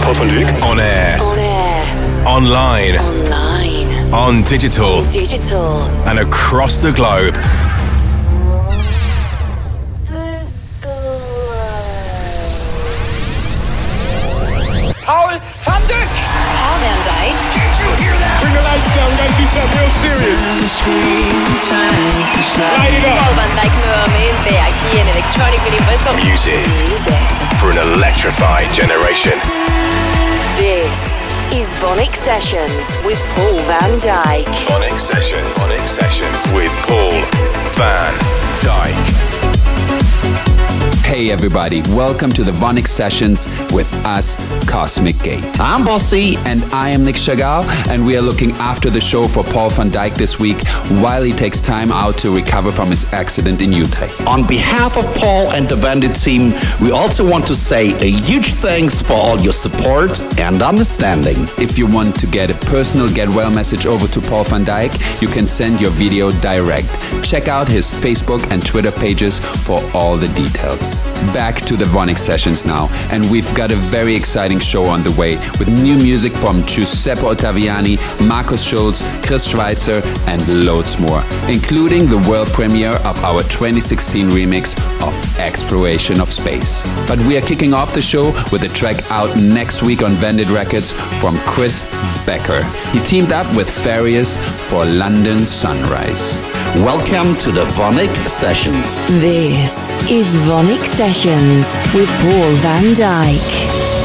Paul van Dyk. On air. On air. Online. Online. On digital. Digital. And across the globe. You hear that? Bring the lights down. We gotta do something real serious. Light it up. Paul van Dyk nuevamente aquí en Electronic Universal. Music Music. for an electrified generation. This is VONYC Sessions with Paul van Dyk. VONYC Sessions. VONYC Sessions with Paul van Dyk. Hey everybody, welcome to the VONYC Sessions with us, Cosmic Gate. I'm Bossi. And I am Nic Chagall, and we are looking after the show for Paul van Dyk this week while he takes time out to recover from his accident in Utrecht. On behalf of Paul and the Vandit team, we also want to say a huge thanks for all your support and understanding. If you want to get a personal get well message over to Paul van Dyk, you can send your video direct. Check out his Facebook and Twitter pages for all the details. Back to the VONYC sessions now, and we've got a very exciting show on the way with new music from Giuseppe Ottaviani, Markus Schulz, Chris Schweizer, and loads more, including the world premiere of our 2016 remix of Exploration of Space. But we are kicking off the show with a track out next week on Vandit Records from Chris Becker. He teamed up with Farius for London Sunrise. Welcome to the VONYC Sessions. This is VONYC Sessions with Paul van Dyk.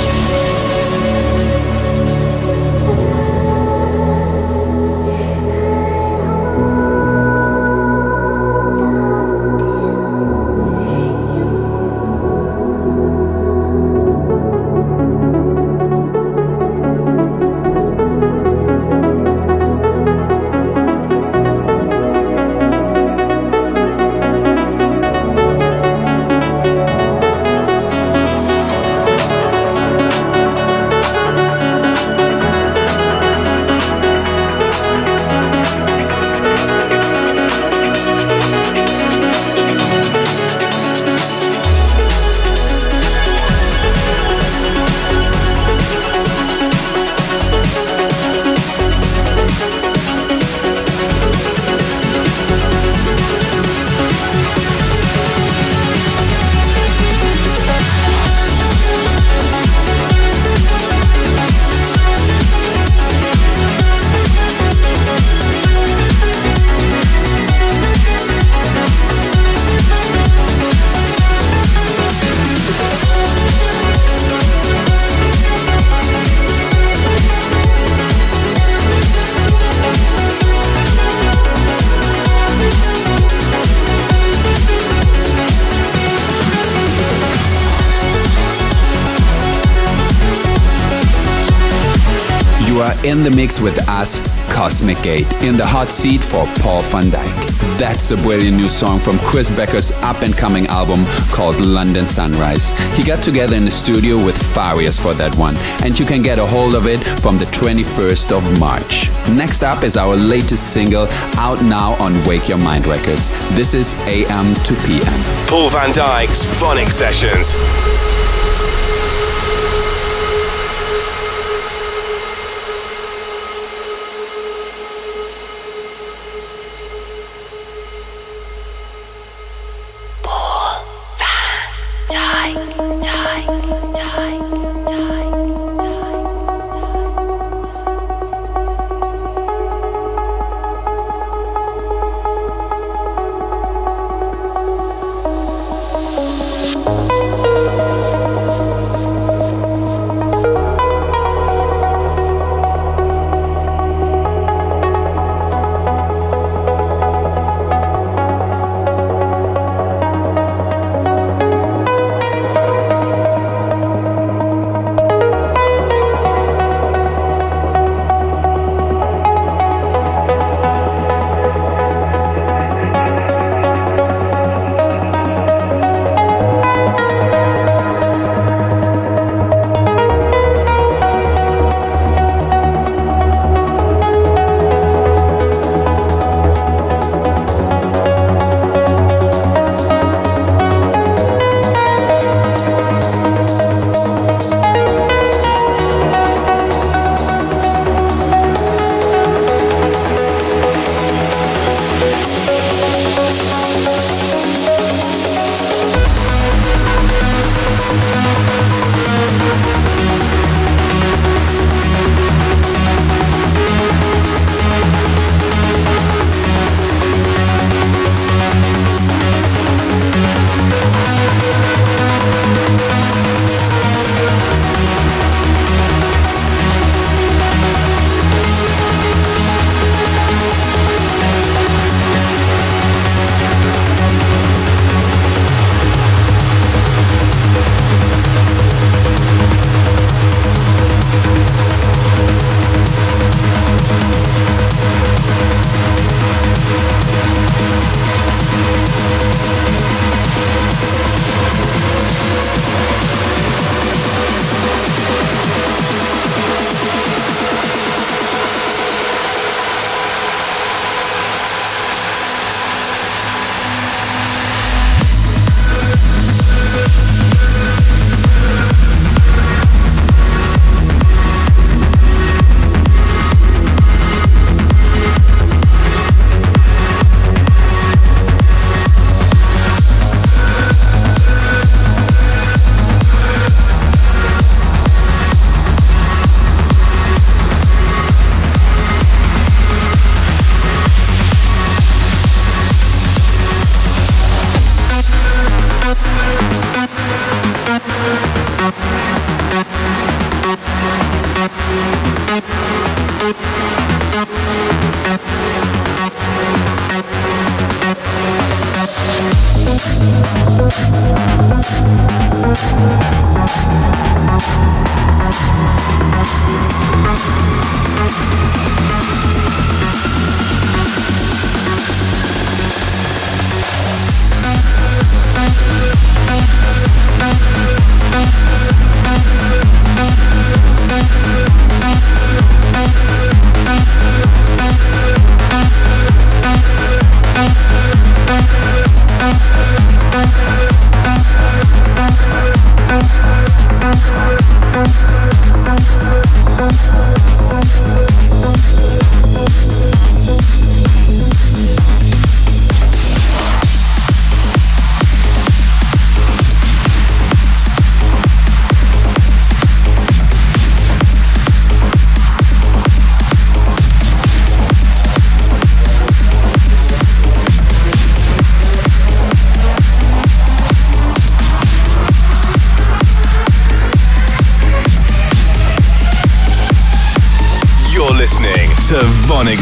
In the mix with us, Cosmic Gate, in the hot seat for Paul van Dyk. That's a brilliant new song from Chris Becker's up and coming album called London Sunrise. He got together in the studio with Farius for that one, and you can get a hold of it from the 21st of March. Next up is our latest single, out now on Wake Your Mind Records. This is AM to PM. Paul van Dyk's VONYC Sessions.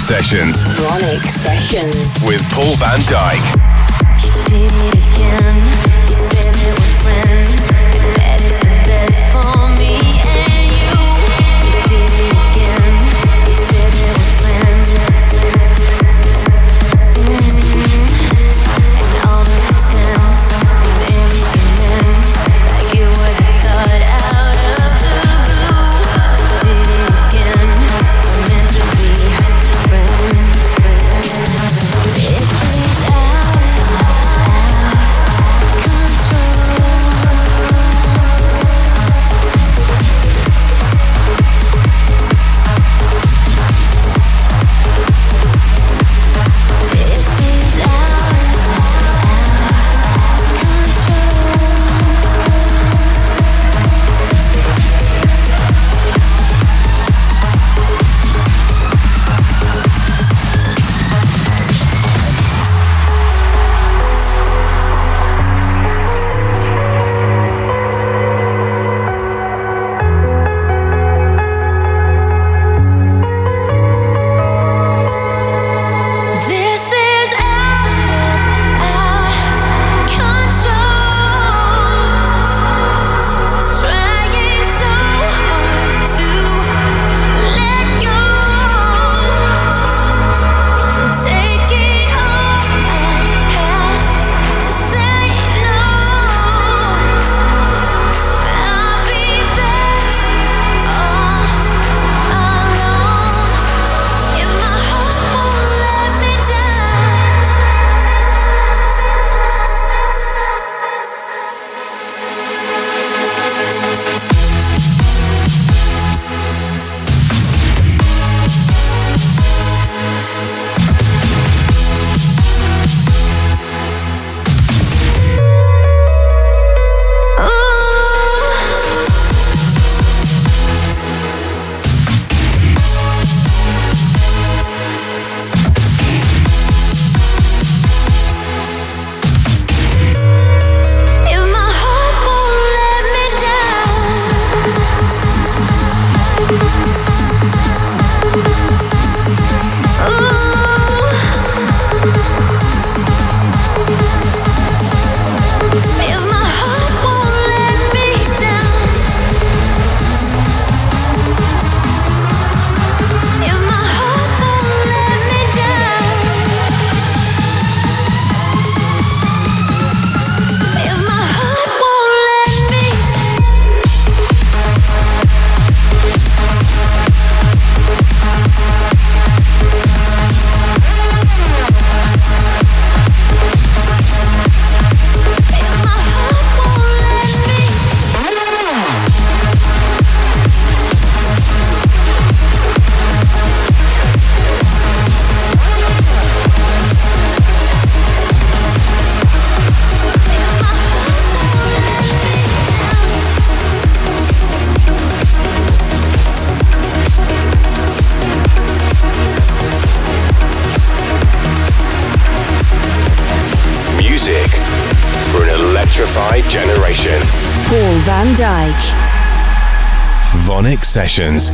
Sessions. Chronic Sessions. With Paul van Dyk. Dyk. VONYC Sessions.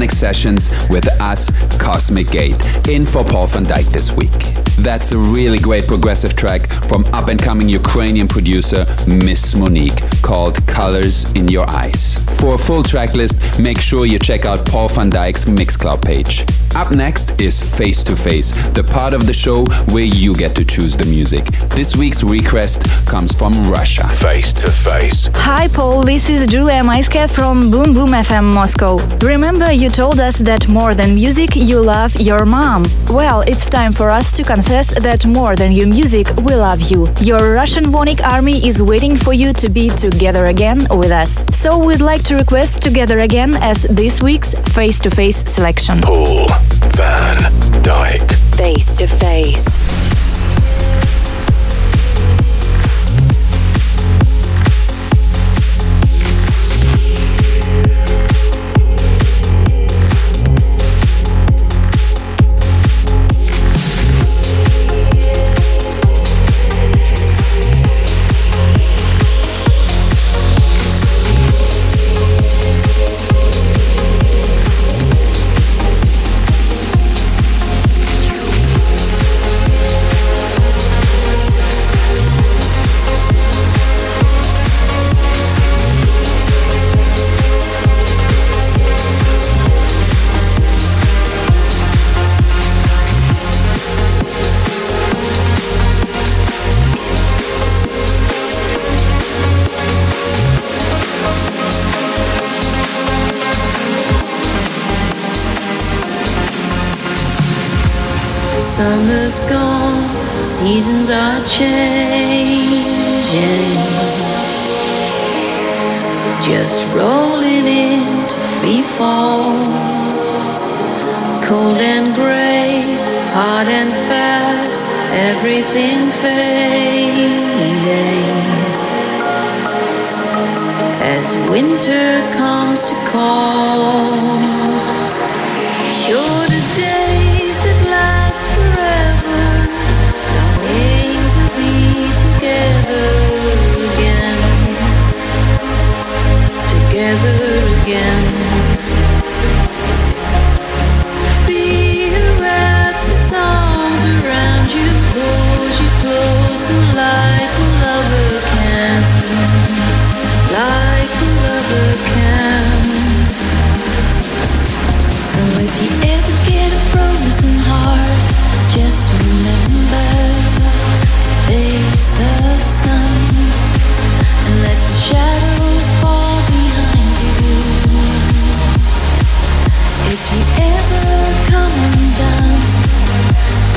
VONYC Sessions with us, Cosmic Gate, in for Paul van Dyk this week. That's a really great progressive track from up and coming Ukrainian producer Miss Monique called Colors in Your Eyes. For a full track list, make sure you check out Paul van Dyk's Mixcloud page. Up next is Face to Face, the part of the show where you get to choose the music. This week's request comes from Russia. Face to Face. Hi Paul, this is Julia Maiska from Boom Boom FM Moscow. Remember you told us that more than music you love your mom? Well, it's time for us to confess that more than your music we love you. Your Russian VONYC army is waiting for you to be together again with us. So we'd like to request Together Again as this week's face to face selection. Paul van Dyk. Face to face. Summer's gone, seasons are changing. Just rolling into free fall. Cold and gray, hard and fast, everything fading. As winter comes to call, just remember to face the sun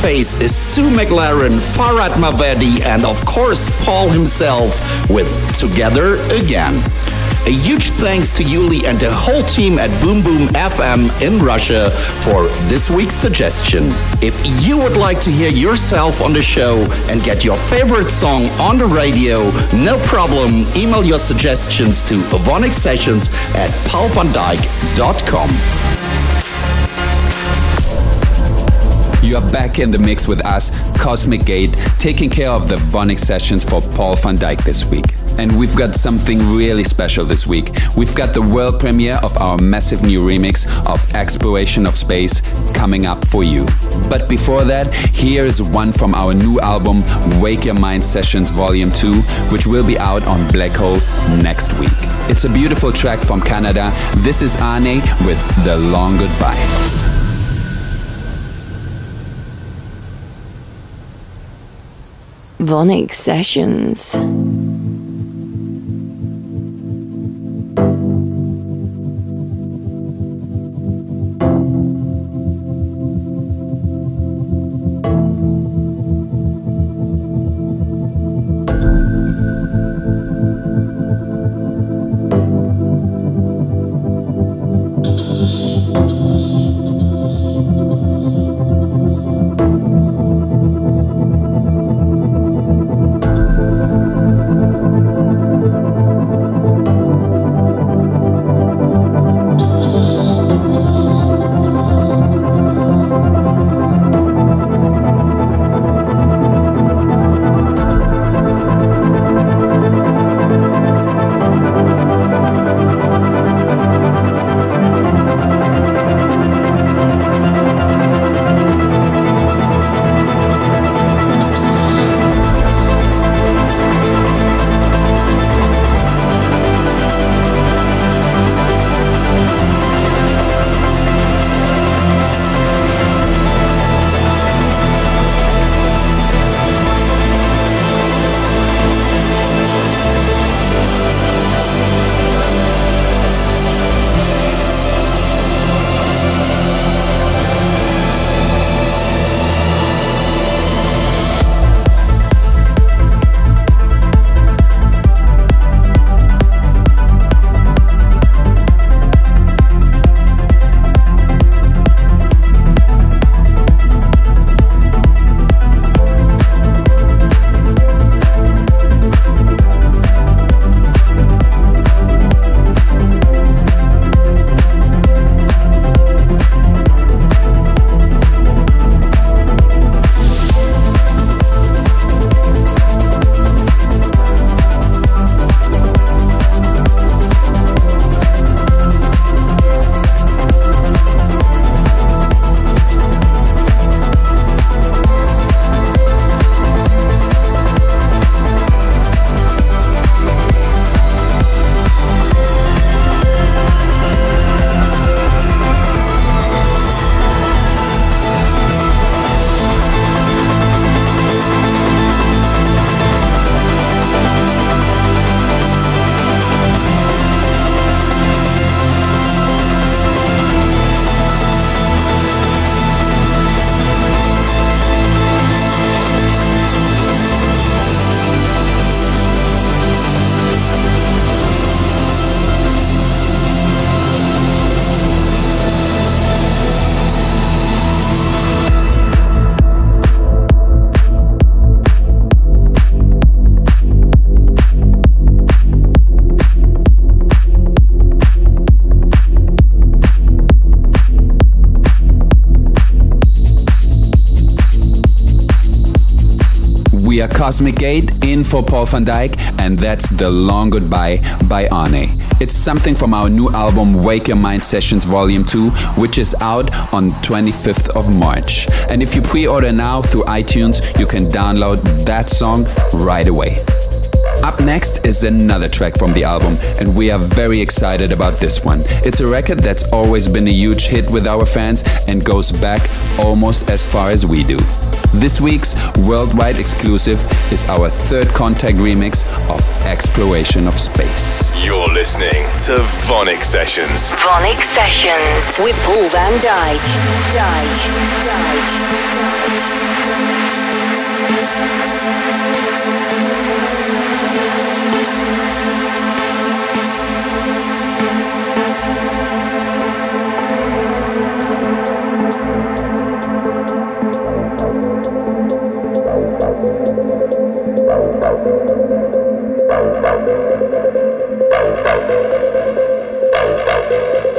face is Sue McLaren, Farhad Mahdavi, and of course Paul himself with Together Again. A huge thanks to Yuli and the whole team at Boom Boom FM in Russia for this week's suggestion. If you would like to hear yourself on the show and get your favorite song on the radio, no problem. Email your suggestions to Avonic Sessions at paulvandyk.com. You are back in the mix with us, Cosmic Gate, taking care of the VONYC sessions for Paul van Dyk this week. And we've got something really special this week. We've got the world premiere of our massive new remix of Exploration of Space coming up for you. But before that, here's one from our new album, Wake Your Mind Sessions Volume 2, which will be out on Black Hole next week. It's a beautiful track from Canada. This is Arnej with The Long Goodbye. VONYC Sessions. Cosmic Gate in for Paul van Dyk, and that's The Long Goodbye by Arnej. It's something from our new album Wake Your Mind Sessions Volume 2, which is out on 25th of March. And if you pre-order now through iTunes, you can download that song right away. Up next is another track from the album, and we are very excited about this one. It's a record that's always been a huge hit with our fans and goes back almost as far as we do. This week's worldwide exclusive is our third contact remix of Exploration of Space. You're listening to VONYC Sessions. VONYC Sessions with Paul Van Dyk. Dyk. Dyk. Dyk. Thank you.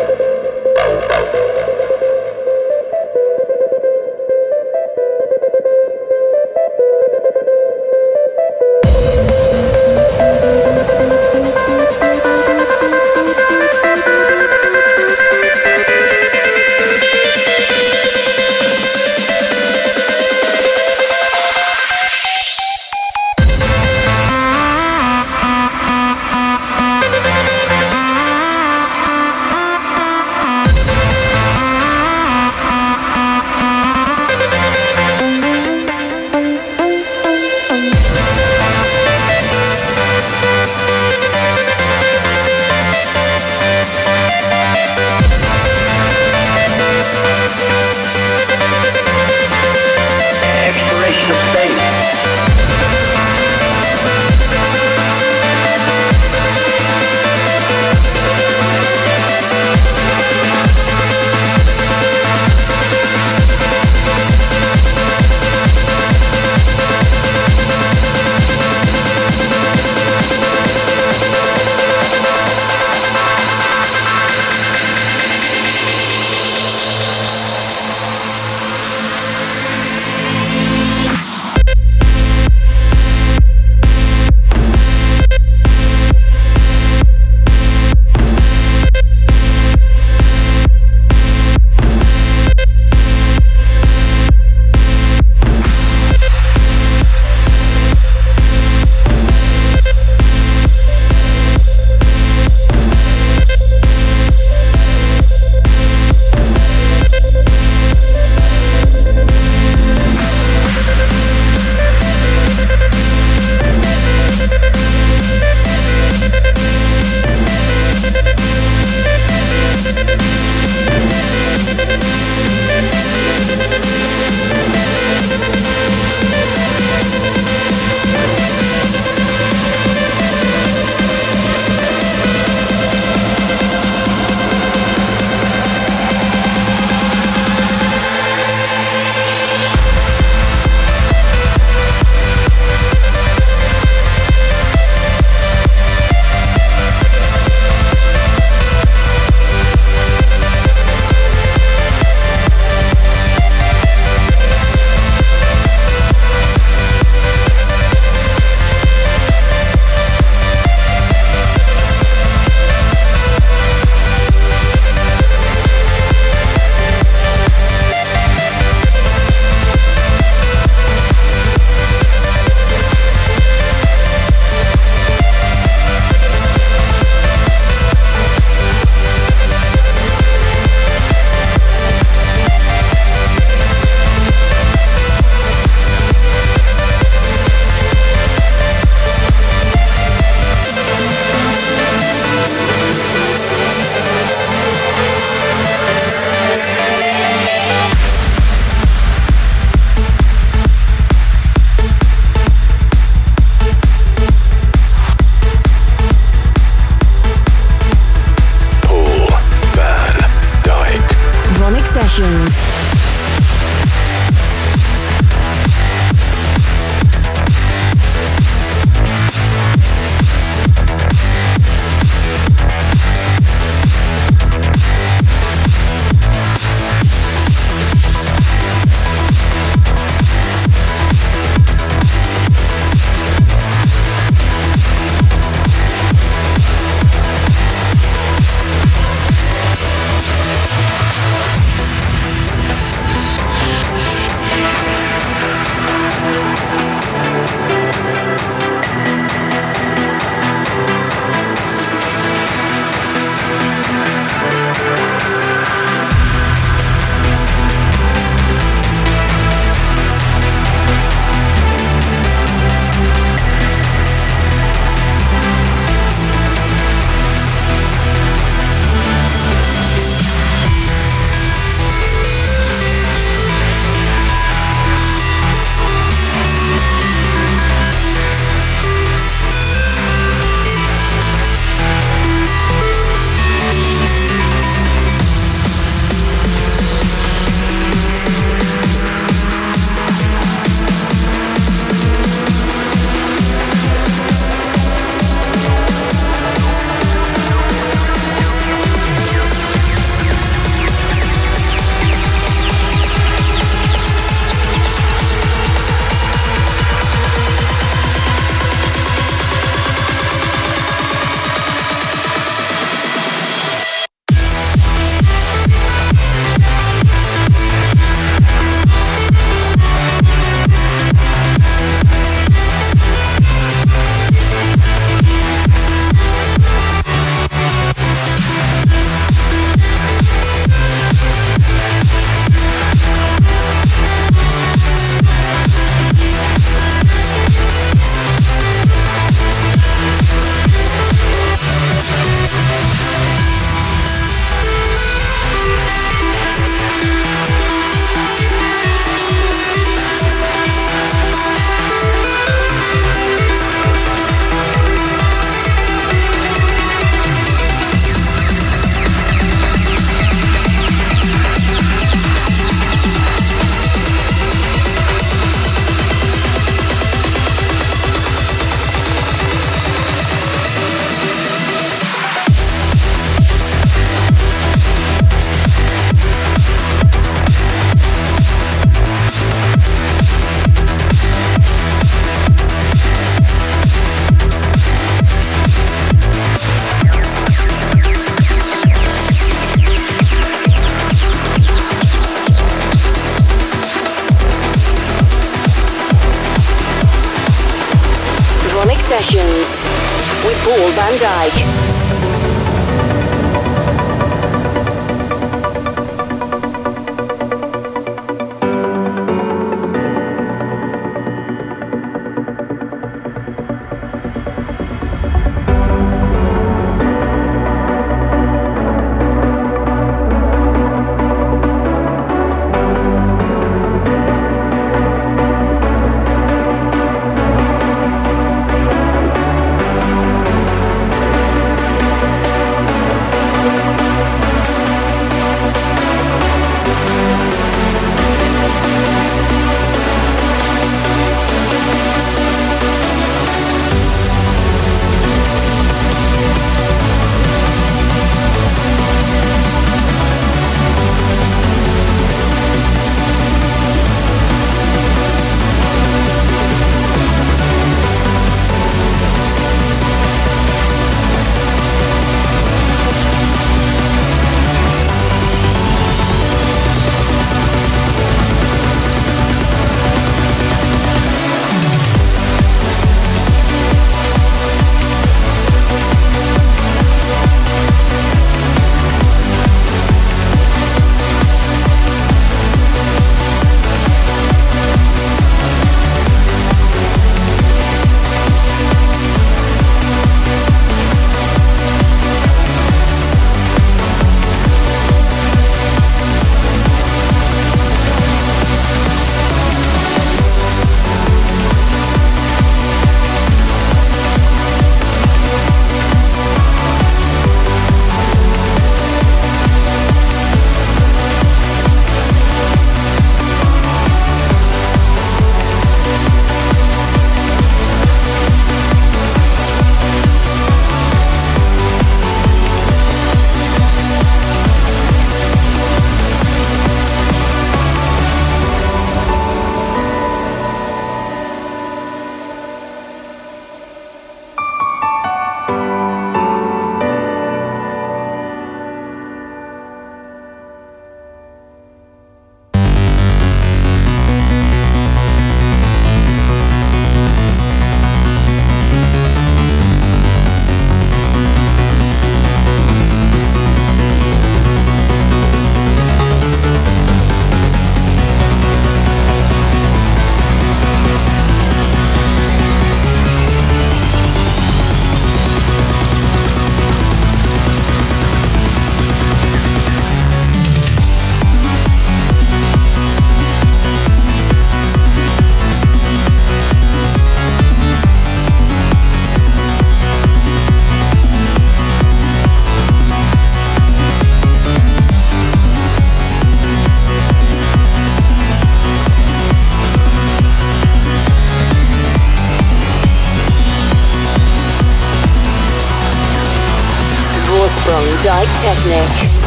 Dyk Technic.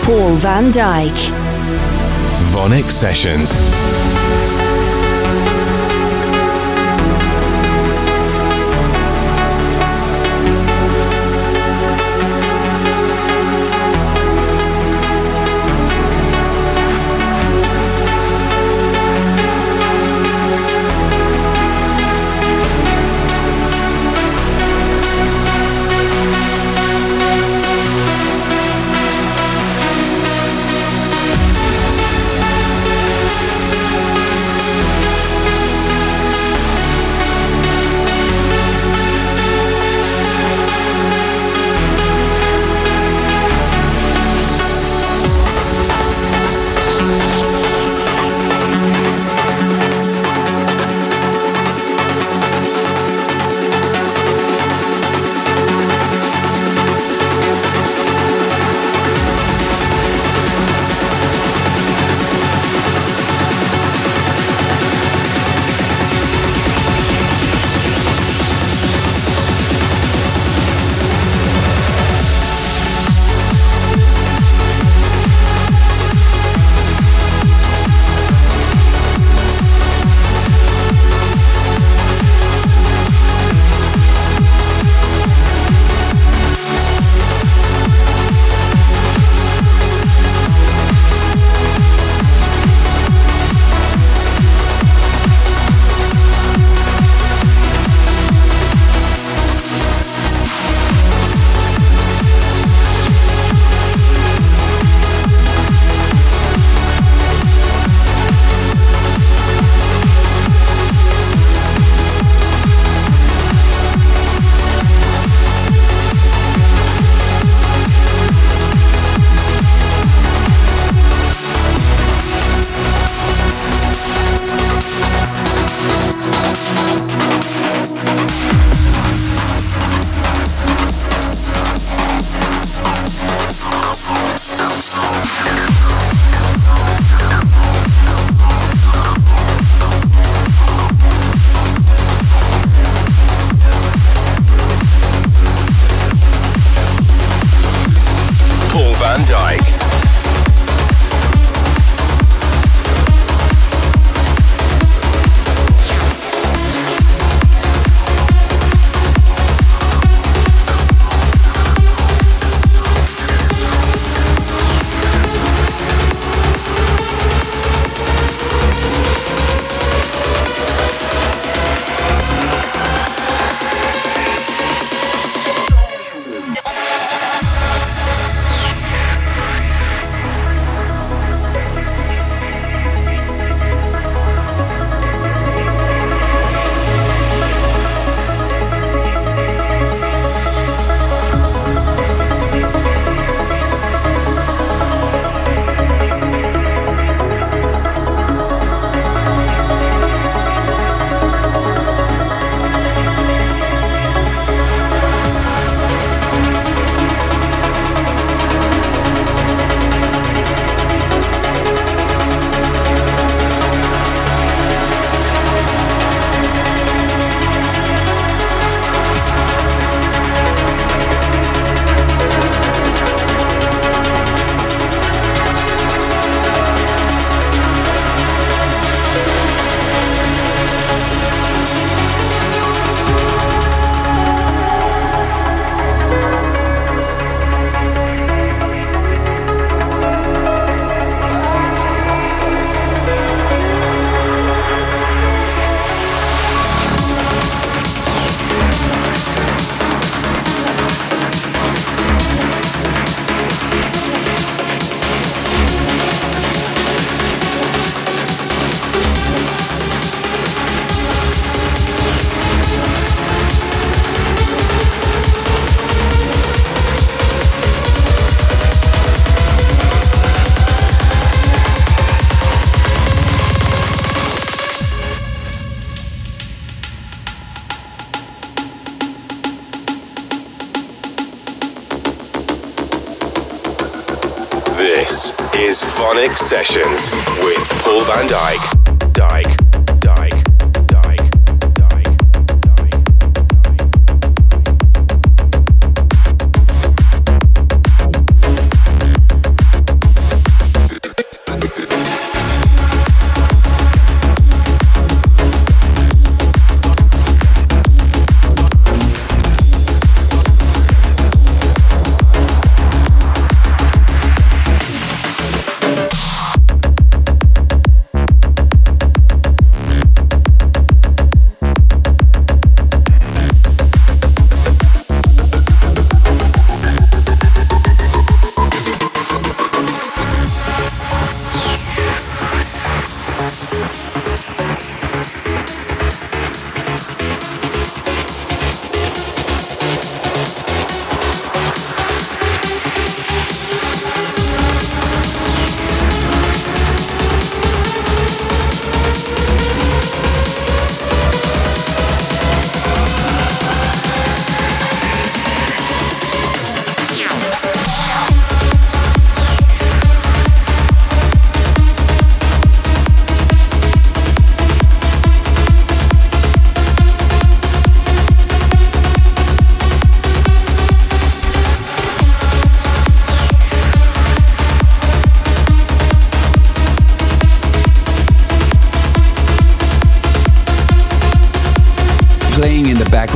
Paul van Dyk. VONYC Sessions. Sessions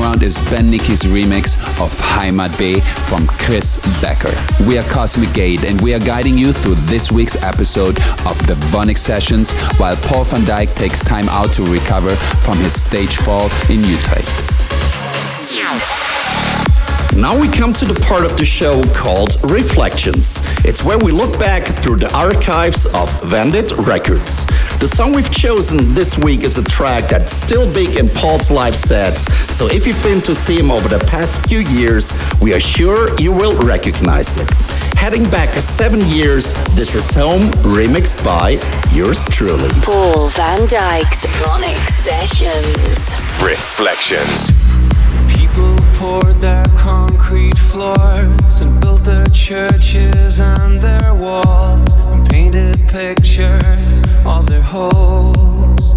background is Ben Nicky's remix of Heimat B from Chris Becker. We are Cosmic Gate and we are guiding you through this week's episode of the VONYC Sessions while Paul van Dyk takes time out to recover from his stage fall in Utrecht. Now we come to the part of the show called Reflections. It's where we look back through the archives of Vandit Records. The song we've chosen this week is a track that's still big in Paul's live sets, so if you've been to see him over the past few years, we are sure you will recognize it. Heading back seven years, this is Home, remixed by yours truly. Paul van Dyk's VONYC Sessions. Reflections. People poured their concrete floors and built their churches and their walls and painted pictures of their hopes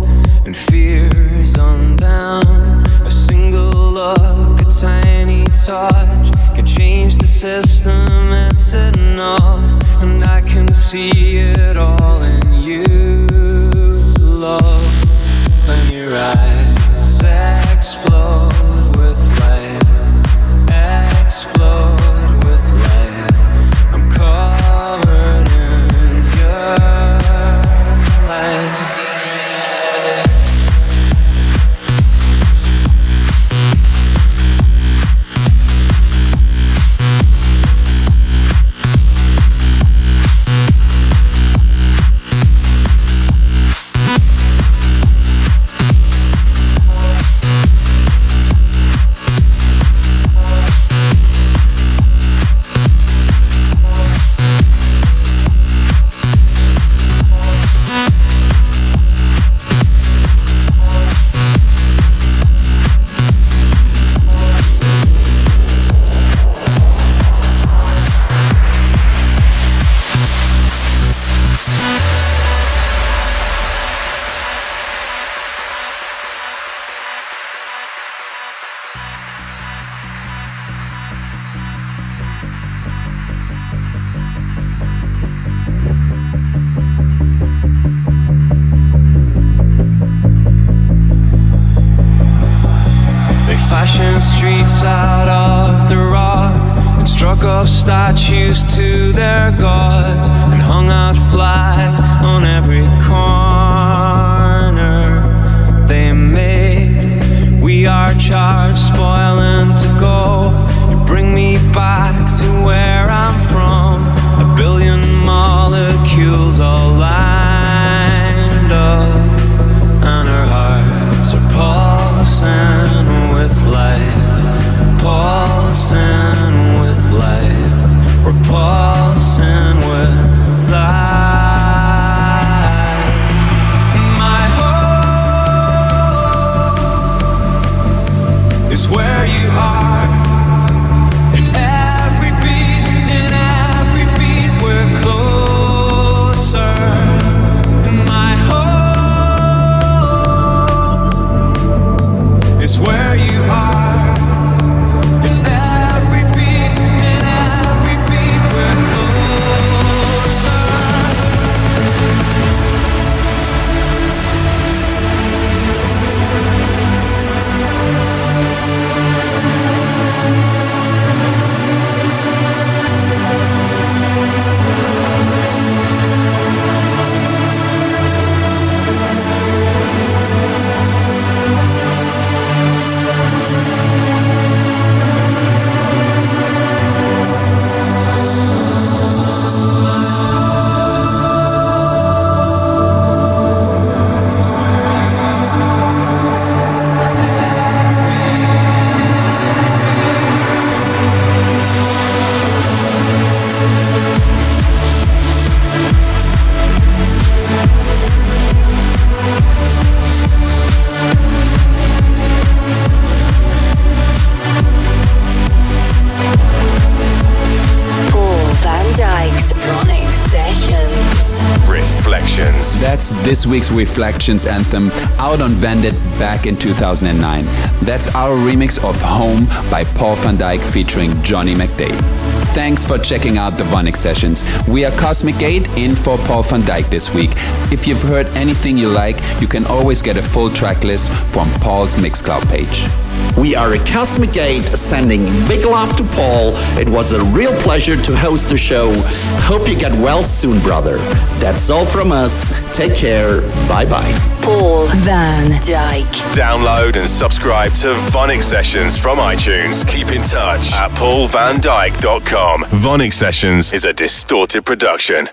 and fears undone. A single look, a tiny touch can change the system. It's enough, and I can see it all in you, love. When your eyes explode their gods this week's Reflections anthem out on Vandit back in 2009. That's our remix of Home by Paul van Dyk featuring Johnny McDaid. Thanks for checking out the VONYC Sessions. We are Cosmic Gate in for Paul van Dyk this week. If you've heard anything you like, you can always get a full track list from Paul's Mixcloud page. We are a Cosmic Gate sending big love to Paul. It was a real pleasure to host the show. Hope you get well soon, brother. That's all from us. Take care. Bye bye. Paul van Dyk. Download and subscribe to VONYC Sessions from iTunes. Keep in touch at paulvandyk.com. VONYC Sessions is a distorted production.